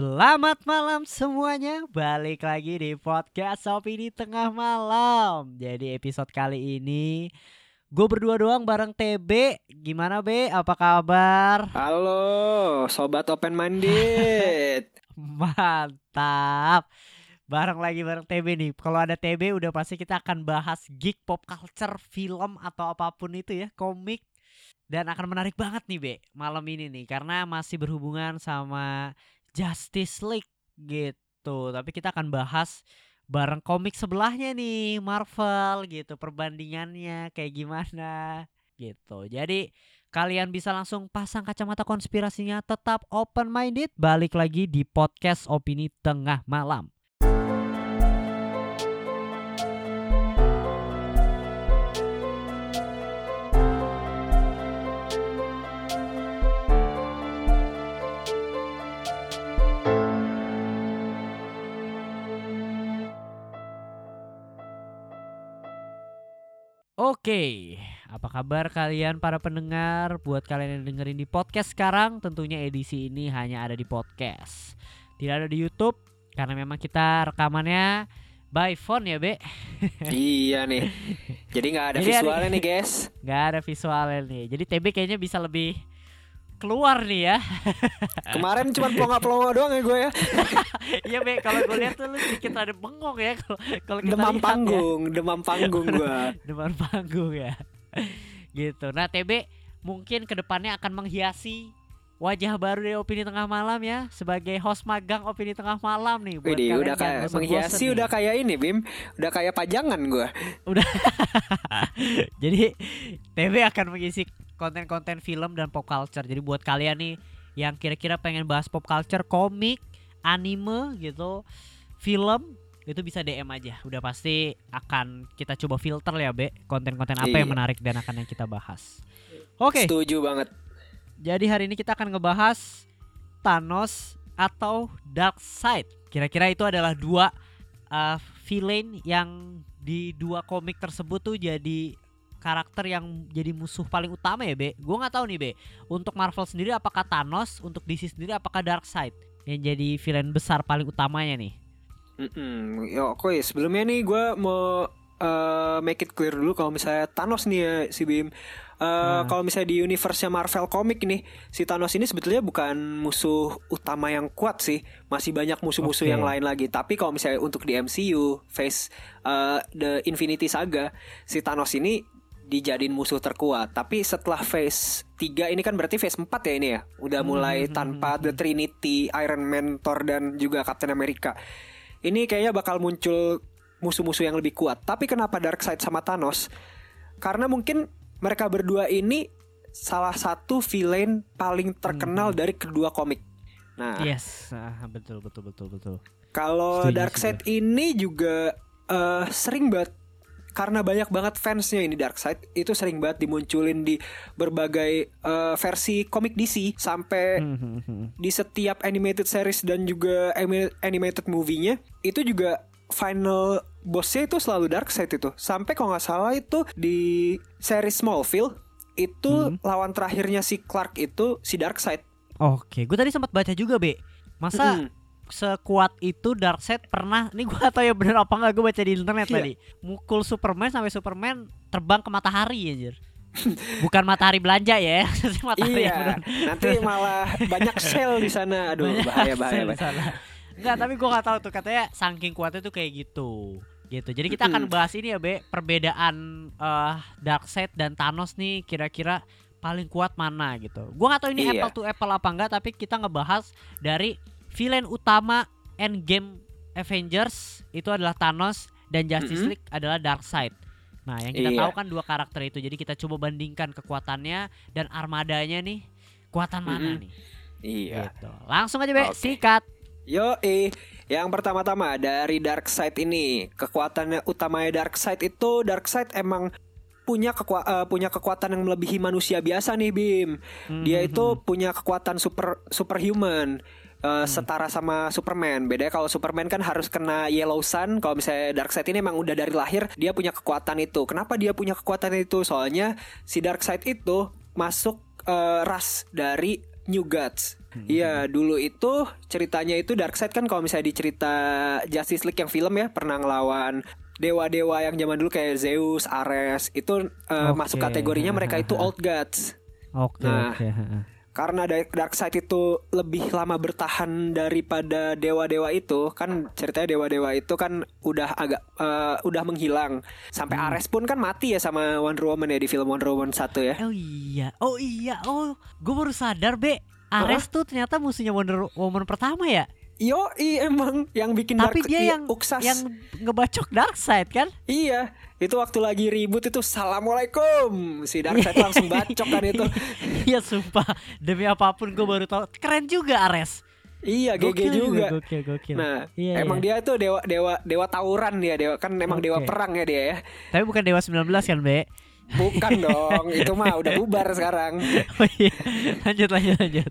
Selamat malam semuanya, balik lagi di podcast Opini Tengah Malam. Jadi episode kali ini gue berdua doang bareng TB. Gimana B? Apa kabar? Halo, sobat open minded. Mantap. Bareng lagi bareng TB nih. Kalau ada TB udah pasti kita akan bahas geek pop culture, film atau apa pun itu ya, komik. Dan akan menarik banget nih Be malam ini nih karena masih berhubungan sama Justice League gitu. Tapi kita akan bahas bareng komik sebelahnya nih Marvel gitu perbandingannya kayak gimana gitu. Jadi kalian bisa langsung pasang kacamata konspirasinya tetap open minded balik lagi di podcast opini tengah malam. Oke, apa kabar kalian para pendengar? Buat kalian yang dengerin di podcast sekarang, tentunya edisi ini hanya ada di podcast. Tidak ada di YouTube karena memang kita rekamannya by phone ya, Be. iya nih. Jadi nggak ada Jadi ada- visualnya nih, guys. Nggak ada visualnya nih. Jadi TB kayaknya bisa lebih keluar nih ya. Kemarin cuma pelongo-pelongo doang ya gue ya. Iya, Be, kalau gue lihat tuh lu sedikit ada bengong ya kalau kalau kita Demam lihat ya. panggung, demam panggung gue. depan panggung ya gitu nah TB mungkin ke depannya akan menghiasi wajah baru dari opini tengah malam ya sebagai host magang opini tengah malam nih buat Widih, kalian udah kayak menghiasi nih. udah kayak ini, Bim. Udah kayak pajangan gue. jadi TB akan mengisi konten-konten film dan pop culture jadi buat kalian nih yang kira-kira pengen bahas pop culture komik anime gitu film itu bisa DM aja udah pasti akan kita coba filter ya Be konten-konten apa yang Iya. menarik dan akan yang kita bahas oke Setuju banget. Jadi hari ini kita akan ngebahas Thanos atau Darkseid. Kira-kira itu adalah dua uh, villain yang di dua komik tersebut tuh jadi karakter yang jadi musuh paling utama ya, Be. Gue nggak tahu nih, Be. Untuk Marvel sendiri apakah Thanos, untuk DC sendiri apakah Darkseid yang jadi villain besar paling utamanya nih? Mm-mm. Yo, oke, sebelumnya nih gue mau eh, make it clear dulu kalau misalnya Thanos nih ya si Bim. Eh, Nah. Kalau misalnya di universe Marvel komik nih, si Thanos ini sebetulnya bukan musuh utama yang kuat sih. Masih banyak musuh-musuh Oke. yang lain lagi. Tapi kalau misalnya untuk di MCU, Phase eh, The Infinity Saga, si Thanos ini dijadiin musuh terkuat. Tapi setelah Phase 3 ini kan berarti Phase 4 ya ini ya. Udah mulai Hmm. tanpa The Trinity, Iron Man, Thor dan juga Captain America. Ini kayaknya bakal muncul musuh-musuh yang lebih kuat. Tapi kenapa Darkseid sama Thanos? Karena mungkin mereka berdua ini salah satu villain paling terkenal dari kedua komik. Nah, Yes, ah, betul betul betul betul. kalau Darkseid ini juga eh, sering banget karena banyak banget fansnya ini Darkseid itu sering banget dimunculin di berbagai eh, versi komik DC sampai Hmm, hmm, hmm. di setiap animated series dan juga ani- animated movie-nya itu juga final bossnya itu selalu Darkseid itu sampai kalau nggak salah itu di series Smallville itu Hmm. lawan terakhirnya si Clark itu si Darkseid Oke, gue tadi sempat baca juga, Be. Masa Mm-mm. Sekuat itu Darkseid pernah nih gua tahu ya bener apa nggak gue baca di internet Iya. tadi mukul Superman sampai Superman terbang ke matahari anjir bukan matahari belanja ya matahari iya beneran. nanti malah banyak sel di sana aduh Banyak bahaya bahaya, bahaya. sana. Enggak, tapi gua nggak tahu tuh katanya saking kuatnya tuh kayak gitu. Gitu. Jadi kita akan bahas ini ya, Be, perbedaan eh Darkseid dan Thanos nih kira-kira paling kuat mana gitu. Gua nggak tahu ini Iya. apple to apple apa enggak, tapi kita ngebahas dari villain utama Endgame Avengers itu adalah Thanos dan Justice Mm-mm. League adalah Darkseid. Nah, yang kita Iya. tahu kan dua karakter itu. Jadi kita coba bandingkan kekuatannya dan armadanya nih. Kuatan mana Mm-mm. nih? iya Gitu. Langsung aja, Be. Oke. Sikat. Yo, eh, yang pertama-tama dari Darkseid ini, kekuatannya utamanya Darkseid itu Darkseid emang punya kekua- eh, punya kekuatan yang melebihi manusia biasa nih Bim. Dia Mhm. itu punya kekuatan super superhuman. Eh, setara sama Superman. Bedanya kalau Superman kan harus kena Yellow Sun. Kalau misalnya Darkseid ini emang udah dari lahir dia punya kekuatan itu. Kenapa dia punya kekuatan itu? Soalnya si Darkseid itu masuk eh, ras dari New Gods. Hmm. Iya, dulu itu ceritanya itu Darkseid kan kalau misalnya di cerita Justice League yang film ya pernah ngelawan dewa-dewa yang zaman dulu kayak Zeus, Ares itu eh, Oke. masuk kategorinya mereka itu Old Gods. Oke Nah. oke. Karena Da- Darkseid itu lebih lama bertahan daripada dewa-dewa itu, kan ceritanya dewa-dewa itu kan udah agak eh, udah menghilang. Sampai Hmm. Ares pun kan mati ya sama Wonder Woman ya di film Wonder Woman 1 ya. Oh iya, oh iya, oh, gue baru sadar be, Ares tuh ternyata musuhnya Wonder Woman pertama ya. Yo, emang yang bikin Tapi Dark- dia iya, yang Uksas. yang ngebacok Darkseid kan? Iya, itu waktu lagi ribut itu Assalamualaikum Si Darkseid langsung bacok kan itu Iya sumpah, demi apa pun gue baru tahu. Keren juga Ares. Iya, GG Gokil juga Gokil, gokil. Nah, Iya, emang iya. dia tuh dewa dewa dewa tawuran dia, dewa kan emang dewa Oke. perang ya dia ya. Tapi bukan Dewa 19 kan, Be? Bukan dong, itu mah udah bubar sekarang. Oh iya. Lanjut, lanjut, lanjut.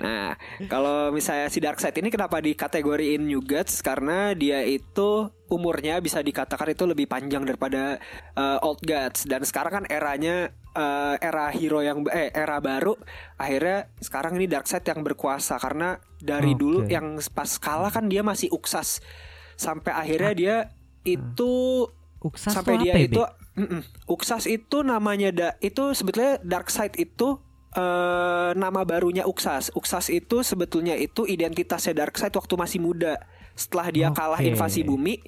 Nah, kalau misalnya si Darkseid ini kenapa dikategoriin New Gods karena dia itu umurnya bisa dikatakan itu lebih panjang daripada uh, Old Gods dan sekarang kan eranya uh, era hero yang eh era baru akhirnya sekarang ini Darkseid yang berkuasa karena dari Oke. dulu yang pas kalah kan dia masih Uksas sampai akhirnya dia itu Uksas sampai dia ya, itu Be? Mm-mm. Uksas itu namanya da, itu sebetulnya Darkseid itu eh nama barunya Uksas. Uksas itu sebetulnya itu identitasnya Darkseid waktu masih muda. Setelah dia kalah Oke. Hmm, invasi bumi,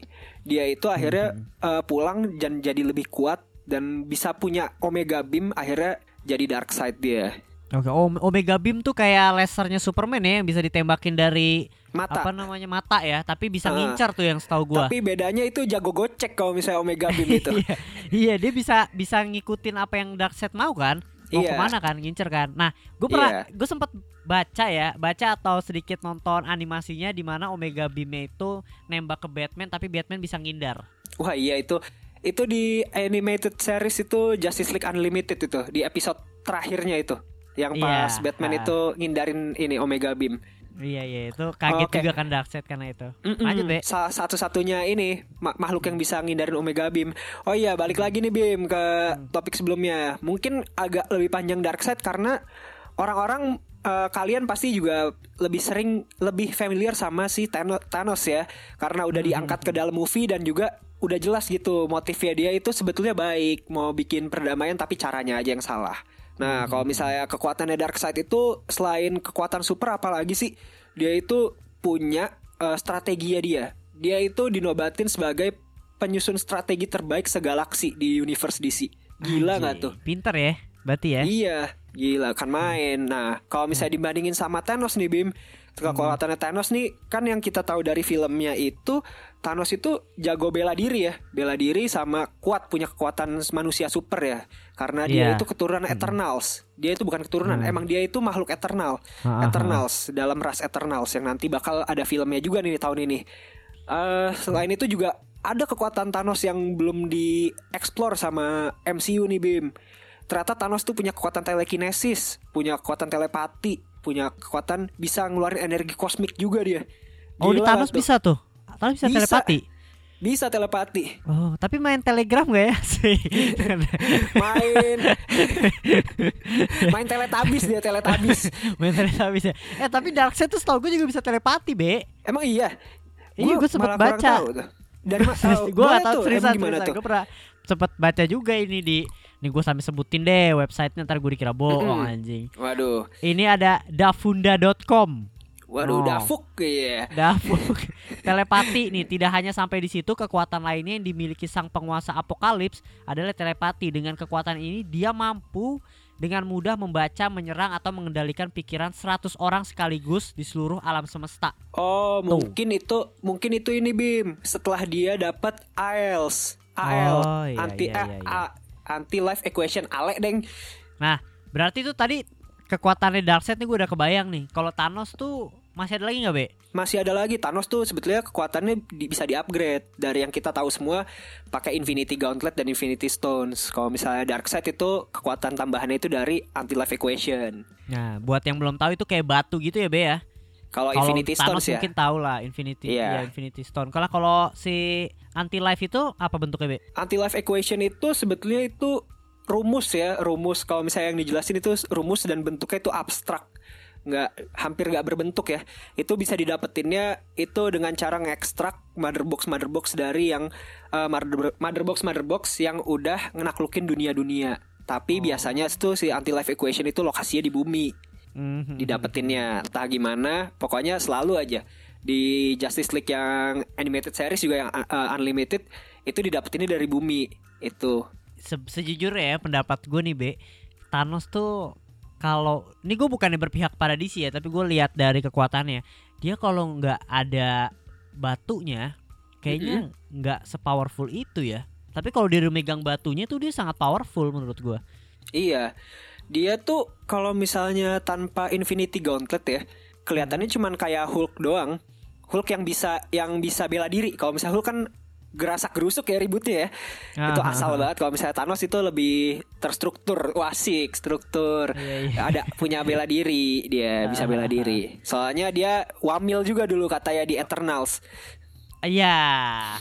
dia itu akhirnya eh, pulang dan jadi lebih kuat dan bisa punya Omega Beam akhirnya jadi Darkseid dia. Oke, Om- Omega Beam tuh kayak lasernya Superman ya yang bisa ditembakin dari Mata. apa namanya mata ya, tapi bisa Ah. ngincar tuh yang setahu gua. Tapi bedanya itu jago gocek kalau misalnya Omega Beam itu. Iya, iya dia bisa bisa ngikutin apa yang Darkseid mau kan? Mau Iya. ke mana kan? Ngincer kan? Nah, gue pernah, Iya. gue sempet baca ya, baca atau sedikit nonton animasinya di mana Omega Beam itu nembak ke Batman, tapi Batman bisa ngindar. Wah iya itu itu di animated series itu Justice League Unlimited itu di episode terakhirnya itu yang Iya, pas Batman ah. itu ngindarin ini Omega Beam. Iya iya itu kaget Oke. juga kan Darkseid karena itu. Mm-mm. Lanjut. Sa- Satu-satunya ini ma- makhluk yang bisa ngindarin Omega Beam. Oh iya balik lagi nih Beam ke topik sebelumnya. Mungkin agak lebih panjang Darkseid karena orang-orang eh, kalian pasti juga lebih sering lebih familiar sama si Thanos, Thanos ya karena udah diangkat ke dalam movie dan juga udah jelas gitu motifnya dia itu sebetulnya baik mau bikin perdamaian tapi caranya aja yang salah. Nah, kalau misalnya kekuatannya Darkseid itu selain kekuatan super apalagi sih? Dia itu punya eh, strategi ya dia. Dia itu dinobatin sebagai penyusun strategi terbaik segalaksi di universe DC. Gila nggak tuh? Pinter ya, berarti ya. Iya, gila kan main. Nah, kalau misalnya dibandingin sama Thanos nih Bim, kekuatannya Thanos nih kan yang kita tahu dari filmnya itu Thanos itu jago bela diri ya, bela diri sama kuat punya kekuatan manusia super ya. Karena dia Iya. itu keturunan Eternals. Dia itu bukan keturunan, emang dia itu makhluk Eternal. Ah, ah, Eternals dalam ras Eternals yang nanti bakal ada filmnya juga nih tahun ini. Eh selain itu juga ada kekuatan Thanos yang belum dieksplor sama MCU nih Bim. Ternyata Thanos tuh punya kekuatan telekinesis, punya kekuatan telepati, punya kekuatan bisa ngeluarin energi kosmik juga dia. Oh, di Gila Thanos tuh. bisa tuh. Thanos bisa, Bisa. telepati. Bisa telepati. Oh, tapi main Telegram gak ya sih? Main main teletabis dia teletabis. main telepati ya. Eh, tapi Darkseid tuh setahu gue juga bisa telepati, Be. Emang iya? Iya, gue kurang baca. tahu ma- oh, gue gak tau tuh. seriusan, gimana tuh? Gue pernah sempet baca juga ini di Nih gue sampai sebutin deh websitenya ntar gue dikira bohong anjing. Waduh, Ini ada dafunda.com. waduh, Oh. dafuk iya. Dafuk telepati nih tidak hanya sampai di situ kekuatan lainnya yang dimiliki sang penguasa apokalips adalah telepati dengan kekuatan ini dia mampu dengan mudah membaca, menyerang atau mengendalikan pikiran 100 orang sekaligus di seluruh alam semesta. Oh, mungkin itu mungkin itu ini Bim. Setelah dia dapat IELTS, AL, Oh, iya, anti iya, iya, iya. A- anti life equation ale deng. Nah, berarti itu tadi kekuatannya Darkseid nih gue udah kebayang nih. Kalau Thanos tuh masih ada lagi nggak, Be? Masih ada lagi Thanos tuh sebetulnya kekuatannya di- bisa di-upgrade dari yang kita tahu semua pakai Infinity Gauntlet dan Infinity Stones. Kalau misalnya Darkseid itu kekuatan tambahannya itu dari anti life equation. Nah, buat yang belum tahu itu kayak batu gitu ya, Be ya. Kalau Infinity Thanos Stones ya. mungkin tahu lah Infinity Iya. ya Infinity Stone. Kalau kalau si anti life itu apa bentuknya, Be? Anti life equation itu sebetulnya itu rumus ya, rumus kalau misalnya yang dijelasin itu rumus dan bentuknya itu abstrak. Nggak hampir nggak berbentuk ya. Itu bisa didapetinnya itu dengan cara ngekstrak mother box mother box dari yang uh, mother, mother box mother box yang udah ngenaklukin dunia-dunia. Tapi oh. biasanya itu si anti life equation itu lokasinya di bumi. Mm-hmm. didapetinnya. Entah gimana pokoknya selalu aja. Di Justice League yang animated series juga yang uh, unlimited itu didapetinnya dari bumi. Itu. Se sejujurnya ya pendapat gue nih be. Thanos tuh kalau ini gue bukannya berpihak pada DC ya tapi gue lihat dari kekuatannya. Dia kalau nggak ada batunya kayaknya nggak mm -hmm. sepowerful itu ya. Tapi kalau dia megang batunya tuh dia sangat powerful menurut gue iya. Dia tuh kalau misalnya tanpa Infinity Gauntlet ya kelihatannya cuman kayak Hulk doang. Hulk yang bisa yang bisa bela diri. Kalau misalnya Hulk kan gerasak gerusuk ya ributnya ya. Ah, itu asal ah, banget kalau misalnya Thanos itu lebih terstruktur, wasik, struktur. Iya, iya. Ada punya bela diri, dia bisa bela diri. Soalnya dia wamil juga dulu katanya di Eternals. Iya,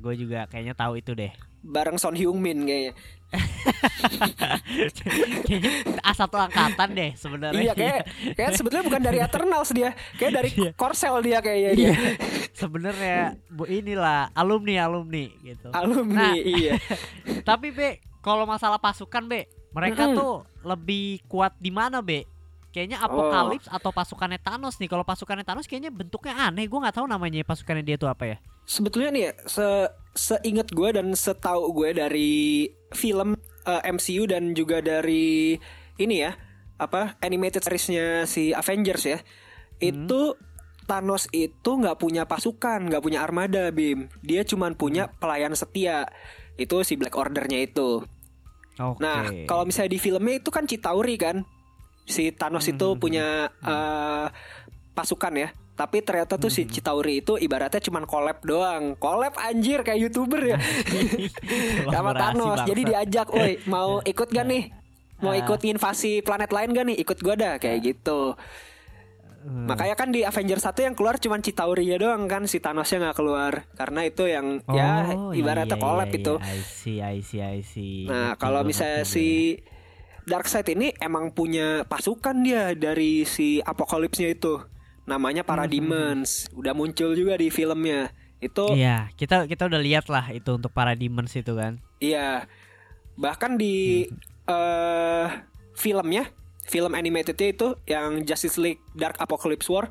gue juga kayaknya tahu itu deh. Bareng Son Heung Min kayaknya. Kayaknya satu angkatan deh sebenarnya. Iya kayak kayak sebetulnya bukan dari Eternals dia, kayak dari iya. Korsel dia kayaknya. Iya. sebenarnya bu inilah alumni alumni gitu. Alumni nah, iya. tapi be kalau masalah pasukan be mereka mm -hmm. tuh lebih kuat di mana be? Kayaknya Apokalips oh. atau pasukannya Thanos nih. Kalau pasukannya Thanos kayaknya bentuknya aneh. Gue nggak tahu namanya pasukannya dia tuh apa ya. Sebetulnya nih, ya, se seingat gue dan setahu gue dari film uh, eh, MCU dan juga dari ini ya apa animated seriesnya si Avengers ya. Hmm. Itu Thanos itu nggak punya pasukan, nggak punya armada, Bim. Dia cuma punya hmm. pelayan setia. Itu si Black Ordernya itu. Okay. Nah, kalau misalnya di filmnya itu kan Chitauri kan, si Thanos hmm, itu hmm, punya uh, pasukan ya tapi ternyata tuh si Citauri itu ibaratnya cuman collab doang. Collab anjir kayak youtuber ya. Sama Thanos. bangsa. jadi diajak woi mau ikut gak nih? Mau ikut invasi planet lain gak nih? Ikut gua dah kayak gitu. Hmm. Makanya kan di Avengers 1 yang keluar cuman Citauri ya doang kan si Thanosnya nggak keluar. Karena itu yang ya oh, ya ibaratnya iya, collab iya, itu. Iya, I see, I see, I see. Nah kalau misalnya si Darkseid ini emang punya pasukan dia dari si Apokalipsnya itu. Namanya Parademons. Hmm. Udah muncul juga di filmnya. Itu Iya, kita kita udah lihat lah itu untuk Parademons itu kan. Iya. Bahkan di hmm. uh, filmnya, film animatednya itu yang Justice League Dark Apocalypse War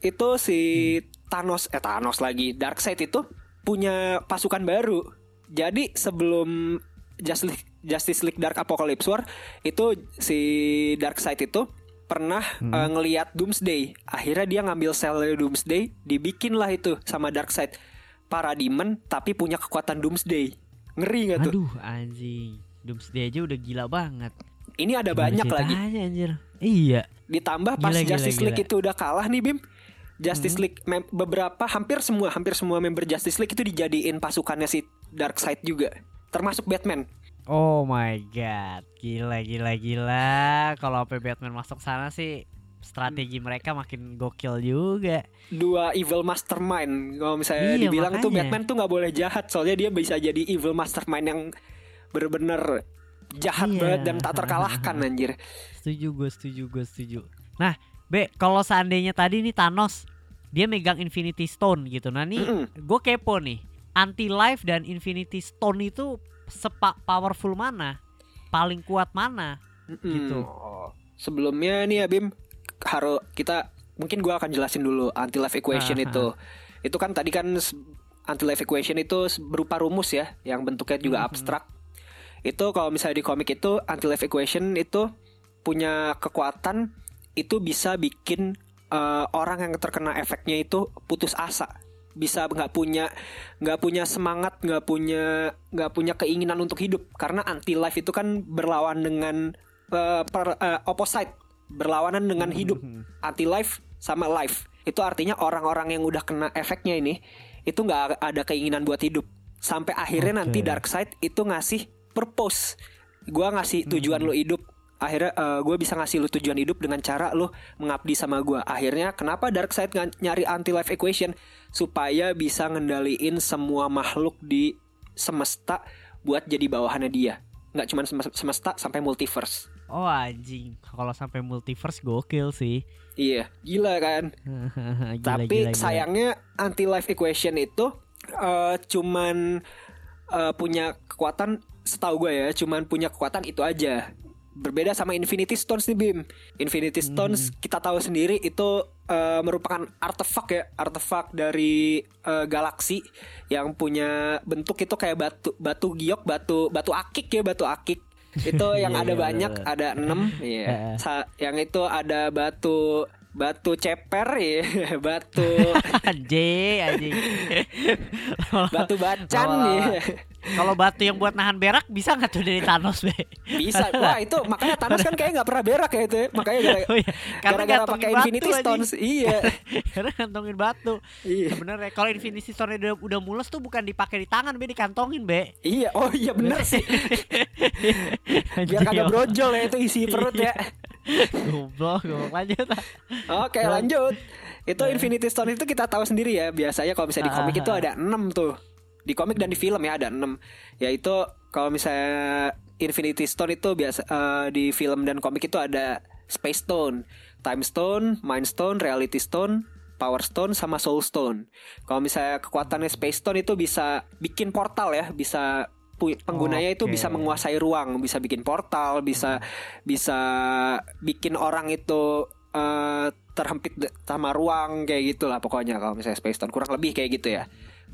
itu si hmm. Thanos eh Thanos lagi Darkseid itu punya pasukan baru. Jadi sebelum Justice League, Justice League Dark Apocalypse War itu si Darkseid itu pernah hmm. uh, ngelihat Doomsday. Akhirnya dia ngambil sel dari Doomsday, dibikin lah itu sama Darkseid. Para demon tapi punya kekuatan Doomsday. Ngeri gak tuh? Aduh anjing. Doomsday aja udah gila banget. Ini ada Gimana banyak lagi. Anjir. Iya. Ditambah pas gila, Justice gila, League gila. itu udah kalah nih Bim. Justice hmm. League beberapa hampir semua hampir semua member Justice League itu dijadiin pasukannya si Darkseid juga termasuk Batman. Oh my god, gila gila gila. Kalau apa Batman masuk sana sih strategi mereka makin gokil juga. Dua evil mastermind. Kalau misalnya iya, dibilang makanya. tuh Batman tuh nggak boleh jahat, soalnya dia bisa jadi evil mastermind yang bener-bener jahat iya. banget dan tak terkalahkan anjir. Setuju gue, setuju gue, setuju. Nah, B, kalau seandainya tadi nih Thanos dia megang Infinity Stone gitu. Nah, nih mm -mm. gue kepo nih anti life dan infinity stone itu sepak powerful mana? Paling kuat mana? Mm -hmm. gitu sebelumnya nih ya Bim harus kita mungkin gua akan jelasin dulu anti life equation uh itu. Itu kan tadi kan anti life equation itu berupa rumus ya yang bentuknya juga mm -hmm. abstrak. Itu kalau misalnya di komik itu anti life equation itu punya kekuatan itu bisa bikin uh, orang yang terkena efeknya itu putus asa bisa nggak punya nggak punya semangat nggak punya nggak punya keinginan untuk hidup. Karena anti life itu kan berlawan dengan uh, per, uh, opposite. Berlawanan dengan hidup. Hmm. anti life sama life. Itu artinya orang-orang yang udah kena efeknya ini itu nggak ada keinginan buat hidup. Sampai akhirnya okay. nanti dark side itu ngasih purpose. Gua ngasih tujuan hmm. lo hidup akhirnya uh, eh, gue bisa ngasih lu tujuan hidup dengan cara lu mengabdi sama gue akhirnya kenapa Darkseid nyari anti life equation supaya bisa ngendaliin semua makhluk di semesta buat jadi bawahannya dia nggak cuma semesta sampai multiverse Oh anjing, kalau sampai multiverse gokil sih. Iya, gila kan. Gila, Tapi gila, gila. sayangnya anti life equation itu eh, cuman eh, punya kekuatan setahu gue ya, cuman punya kekuatan itu aja. Berbeda sama Infinity Stones nih Bim. Infinity Stones kita tahu sendiri itu eh, merupakan artefak ya, artefak dari eh, galaksi yang punya bentuk itu kayak batu batu giok, batu batu akik ya, batu akik. Itu yang Iya, ada iya, banyak, bener. ada enam. Iya. Sa- yang itu ada batu batu ceper ya, batu anjing, anjing. batu bacan Lama-lama. ya. Kalau batu yang buat nahan berak bisa nggak tuh dari Thanos be? Bisa. Wah, itu makanya Thanos kan kayak nggak pernah berak ya itu. ya. Makanya gara- Oh iya, karena gantungin pakai Infinity anjing. Stones. Iya. Karena ngantongin batu. Iya. Sebenarnya kalau Infinity Stone udah udah mulus tuh bukan dipakai di tangan, be dikantongin, be. Iya, oh iya bener sih. Biar kagak oh. brojol ya itu isi perut ya. Goblok, goblok lanjut. Oke, lanjut. Itu Infinity Stone itu kita tahu sendiri ya. Biasanya kalau misalnya di Ah, komik itu ada 6 tuh. Di komik dan di film ya ada 6. Yaitu kalau misalnya Infinity Stone itu biasa eh, di film dan komik itu ada Space Stone, Time Stone, Mind Stone, Reality Stone, Power Stone sama Soul Stone. Kalau misalnya kekuatannya Space Stone itu bisa bikin portal ya, bisa penggunanya itu Oke. bisa menguasai ruang, bisa bikin portal, bisa bisa bikin orang itu eh, terhempit sama ruang kayak gitulah pokoknya kalau misalnya Space Stone kurang lebih kayak gitu ya.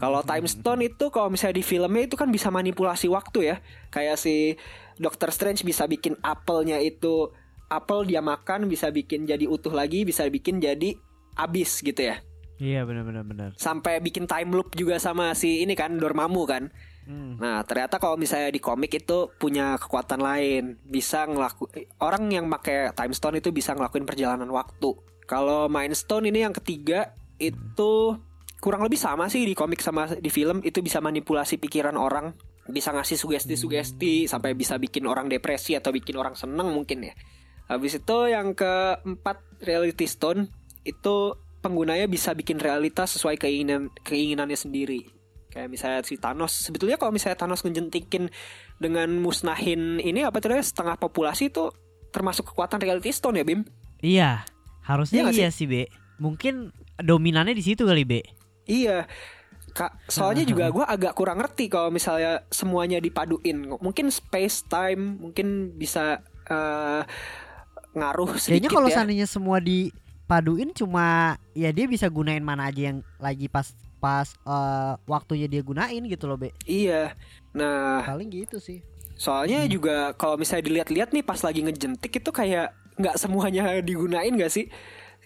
Kalau Time Stone itu kalau misalnya di filmnya itu kan bisa manipulasi waktu ya. Kayak si Doctor Strange bisa bikin apelnya itu apel dia makan bisa bikin jadi utuh lagi, bisa bikin jadi abis gitu ya. Iya benar benar benar. Sampai bikin time loop juga sama si ini kan Dormammu kan. Hmm. Nah, ternyata kalau misalnya di komik itu punya kekuatan lain, bisa ngelaku orang yang pakai time stone itu bisa ngelakuin perjalanan waktu. Kalau Mind Stone ini yang ketiga itu kurang lebih sama sih di komik sama di film itu bisa manipulasi pikiran orang, bisa ngasih sugesti-sugesti sampai bisa bikin orang depresi atau bikin orang seneng mungkin ya. Habis itu yang keempat Reality Stone itu penggunanya bisa bikin realitas sesuai keinginan keinginannya sendiri. Kayak misalnya si Thanos sebetulnya kalau misalnya Thanos ngejentikin dengan musnahin ini apa tuh setengah populasi itu termasuk kekuatan Reality Stone ya Bim? Iya, harusnya Iya iya sih, Be. Mungkin dominannya di situ kali, Be. Iya. Kak, soalnya juga gue agak kurang ngerti kalau misalnya semuanya dipaduin. Mungkin space time mungkin bisa eh, ngaruh sedikit Kayaknya kalau ya. seandainya semua dipaduin cuma ya dia bisa gunain mana aja yang lagi pas pas eh, waktunya dia gunain gitu loh, Be. Iya. Nah, Paling gitu sih. soalnya juga kalau misalnya dilihat-lihat nih pas lagi ngejentik itu kayak nggak semuanya digunain gak sih?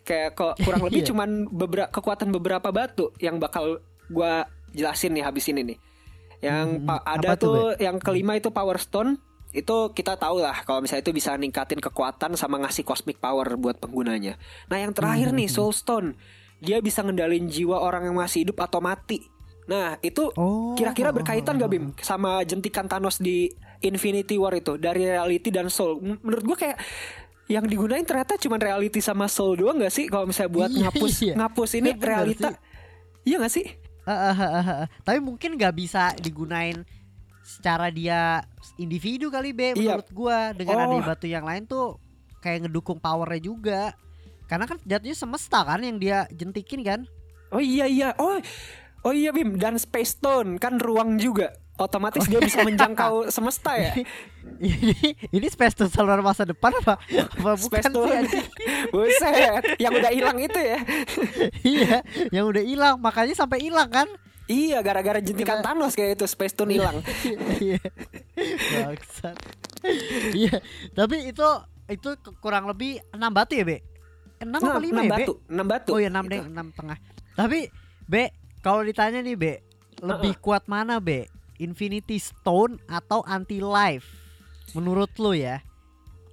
Kayak kok kurang lebih Iya. cuman beberapa kekuatan beberapa batu yang bakal gua jelasin nih habis ini nih. Yang Hmm, ada tuh, tuh yang kelima itu Power Stone. Itu kita tahu lah kalau misalnya itu bisa ningkatin kekuatan sama ngasih cosmic power buat penggunanya. Nah, yang terakhir Hmm, nih Soul Stone. Dia bisa ngendalin jiwa orang yang masih hidup atau mati. Nah, itu Oh. kira-kira berkaitan gak Bim sama jentikan Thanos di Infinity War itu dari reality dan soul. Menurut gua kayak yang digunain ternyata cuma reality sama soul doang gak sih kalau misalnya buat Iya, ngapus iya. ngapus ini Bener realita. Iya gak sih? Eh, eh, eh, eh. Tapi mungkin nggak bisa digunain secara dia individu kali Be Iya. menurut gua dengan Oh. adanya batu yang lain tuh kayak ngedukung powernya juga. Karena kan jatuhnya semesta kan yang dia jentikin kan. Oh iya iya. Oh oh iya Bim dan Space Stone kan ruang juga. Otomatis dia bisa menjangkau semesta ya. ini ini space to saluran masa depan apa? Apa bukan Space sih? Stone. Buset, yang udah hilang itu ya. iya, yang udah hilang makanya sampai hilang kan? Iya, gara-gara jentikan Thanos kayak itu Space Stone hilang. Iya. Bangsat. Iya, tapi itu itu kurang lebih 6 batu ya, Be? 6 apa 5 enam ya, Be? batu, enam batu. Oh ya 6 Gitu. deh, 6 tengah. Tapi Be, kalau ditanya nih Be, lebih kuat mana Be? Infinity Stone atau Anti Life? Menurut lu ya?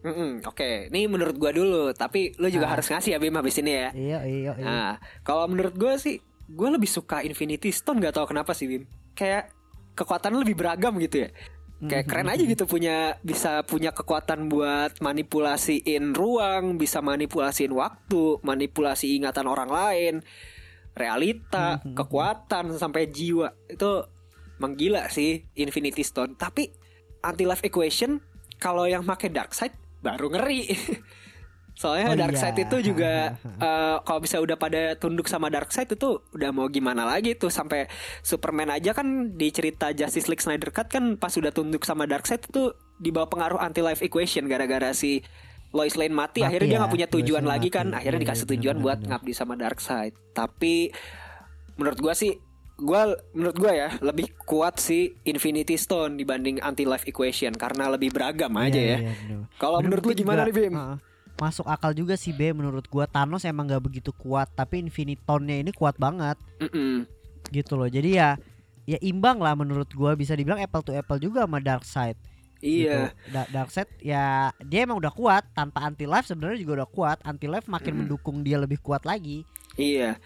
Mm-mm, Oke, ini menurut gua dulu, tapi lu juga Ah. harus ngasih ya Bim habis ini ya. Iya, iya, iya. Nah, kalau menurut gua sih, gua lebih suka Infinity Stone nggak tahu kenapa sih Bim. Kayak kekuatan lebih beragam gitu ya. Kayak keren aja gitu punya bisa punya kekuatan buat manipulasiin ruang, bisa manipulasiin waktu, manipulasi ingatan orang lain, realita, kekuatan sampai jiwa. Itu menggila sih Infinity Stone. Tapi anti life equation kalau yang pakai dark side baru ngeri. Soalnya Oh Darkseid iya. itu juga eh, kalau bisa udah pada tunduk sama Darkseid itu udah mau gimana lagi tuh sampai Superman aja kan di cerita Justice League Snyder Cut kan pas udah tunduk sama Darkseid itu di bawah pengaruh anti life equation gara-gara si Lois Lane mati, Mati akhirnya dia ya, nggak punya tujuan lagi mati. kan akhirnya Iya, dikasih iya, tujuan benar, buat ngabdi sama Darkseid tapi menurut gua sih gua menurut gua ya lebih kuat si Infinity Stone dibanding anti life equation karena lebih beragam aja Iya, ya bener. kalau Bener, menurut lu gimana nih Bim? heeh. Masuk akal juga sih B menurut gua Thanos emang gak begitu kuat tapi Infinitonnya ini kuat banget. Mm-mm. gitu loh. Jadi ya ya imbang lah menurut gua. Bisa dibilang apple to apple juga sama Darkseid Iya, gitu. Da- Darkseid ya dia emang udah kuat. Tanpa anti life sebenarnya juga udah kuat. Anti life makin Mm. mendukung dia lebih kuat lagi. Iya,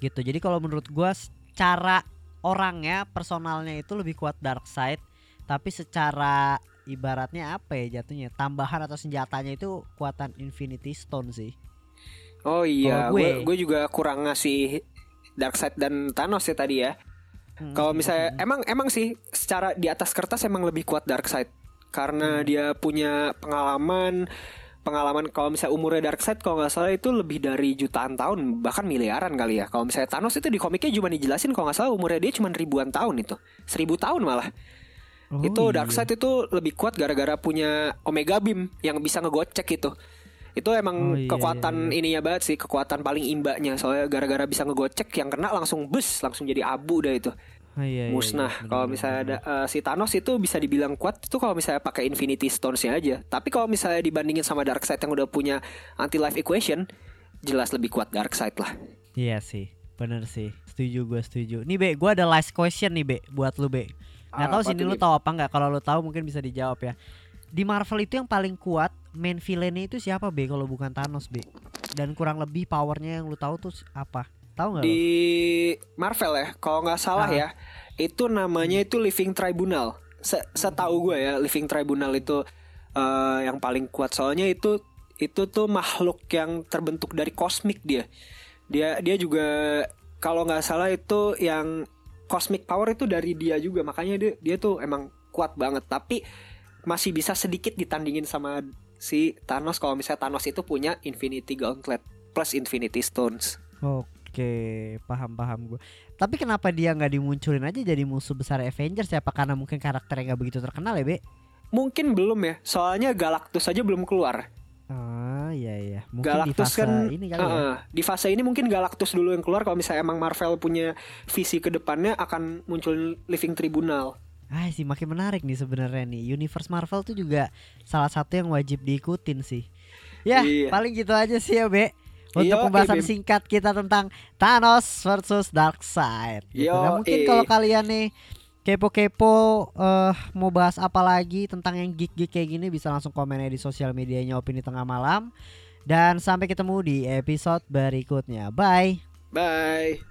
gitu. Jadi kalau menurut gua secara orangnya personalnya itu lebih kuat Darkseid tapi secara ibaratnya apa ya jatuhnya tambahan atau senjatanya itu kuatan Infinity Stone sih oh iya, gue gue- juga kurang ngasih Darkseid dan Thanos ya tadi ya. Hmm, Kalau hmm, misalnya hmm. emang emang sih secara di atas kertas emang lebih kuat Darkseid Hmm. karena dia punya pengalaman pengalaman kalau misalnya umurnya Darkseid kalau nggak salah itu lebih dari jutaan tahun bahkan miliaran kali ya kalau misalnya Thanos itu di komiknya cuma dijelasin kalau nggak salah umurnya dia cuma ribuan tahun itu seribu tahun malah Oh, itu iya. Darkseid itu lebih kuat gara-gara punya Omega Beam yang bisa ngegocek itu. Itu emang Oh, iya, kekuatan iya, ininya banget sih, kekuatan paling imbanya. Soalnya gara-gara bisa ngegocek yang kena langsung bus, langsung jadi abu dah itu. Oh, iya, iya, Musnah. iya, Kalau bener, misalnya ada eh, si Thanos itu bisa dibilang kuat itu kalau misalnya pakai Infinity Stones-nya aja. Tapi kalau misalnya dibandingin sama Darkseid yang udah punya anti life equation, jelas lebih kuat Darkseid lah. Iya sih bener sih setuju gue setuju nih Be gue ada last question nih Be buat lu Be nggak tahu Apa sih lu tahu apa nggak kalau lu tahu mungkin bisa dijawab ya di Marvel itu yang paling kuat main villainnya itu siapa Be kalau bukan Thanos Be dan kurang lebih powernya yang lu tahu tuh apa tahu nggak lu? Di Marvel ya, kalau nggak salah Ah. ya, itu namanya itu Living Tribunal. Se- Setahu gue ya, Living Tribunal itu eh, yang paling kuat. Soalnya itu itu tuh makhluk yang terbentuk dari kosmik dia. Dia dia juga kalau nggak salah itu yang cosmic power itu dari dia juga. Makanya dia dia tuh emang kuat banget. Tapi masih bisa sedikit ditandingin sama si Thanos kalau misalnya Thanos itu punya Infinity Gauntlet plus Infinity Stones. Oke, paham paham gue. Tapi kenapa dia nggak dimunculin aja jadi musuh besar Avengers ya? Apa karena mungkin karakternya nggak begitu terkenal ya, Be? Mungkin belum ya, soalnya Galactus aja belum keluar. Ah, iya iya. Mungkin Galactus di fase kan ini kali ya. Heeh, di fase ini mungkin Galactus dulu yang keluar kalau misalnya emang Marvel punya visi ke depannya akan muncul Living Tribunal. Ah sih makin menarik nih sebenarnya nih. Universe Marvel tuh juga salah satu yang wajib diikutin sih. Ya, Iya. paling gitu aja sih ya, Be. Untuk Yo, pembahasan Bim. singkat kita tentang Thanos versus Darkseid. Gitu. Nah, mungkin kalau kalian nih kepo-kepo eh mau bahas apa lagi tentang yang geek-geek kayak gini bisa langsung komen di sosial medianya Opini Tengah Malam. Dan sampai ketemu di episode berikutnya. Bye. Bye.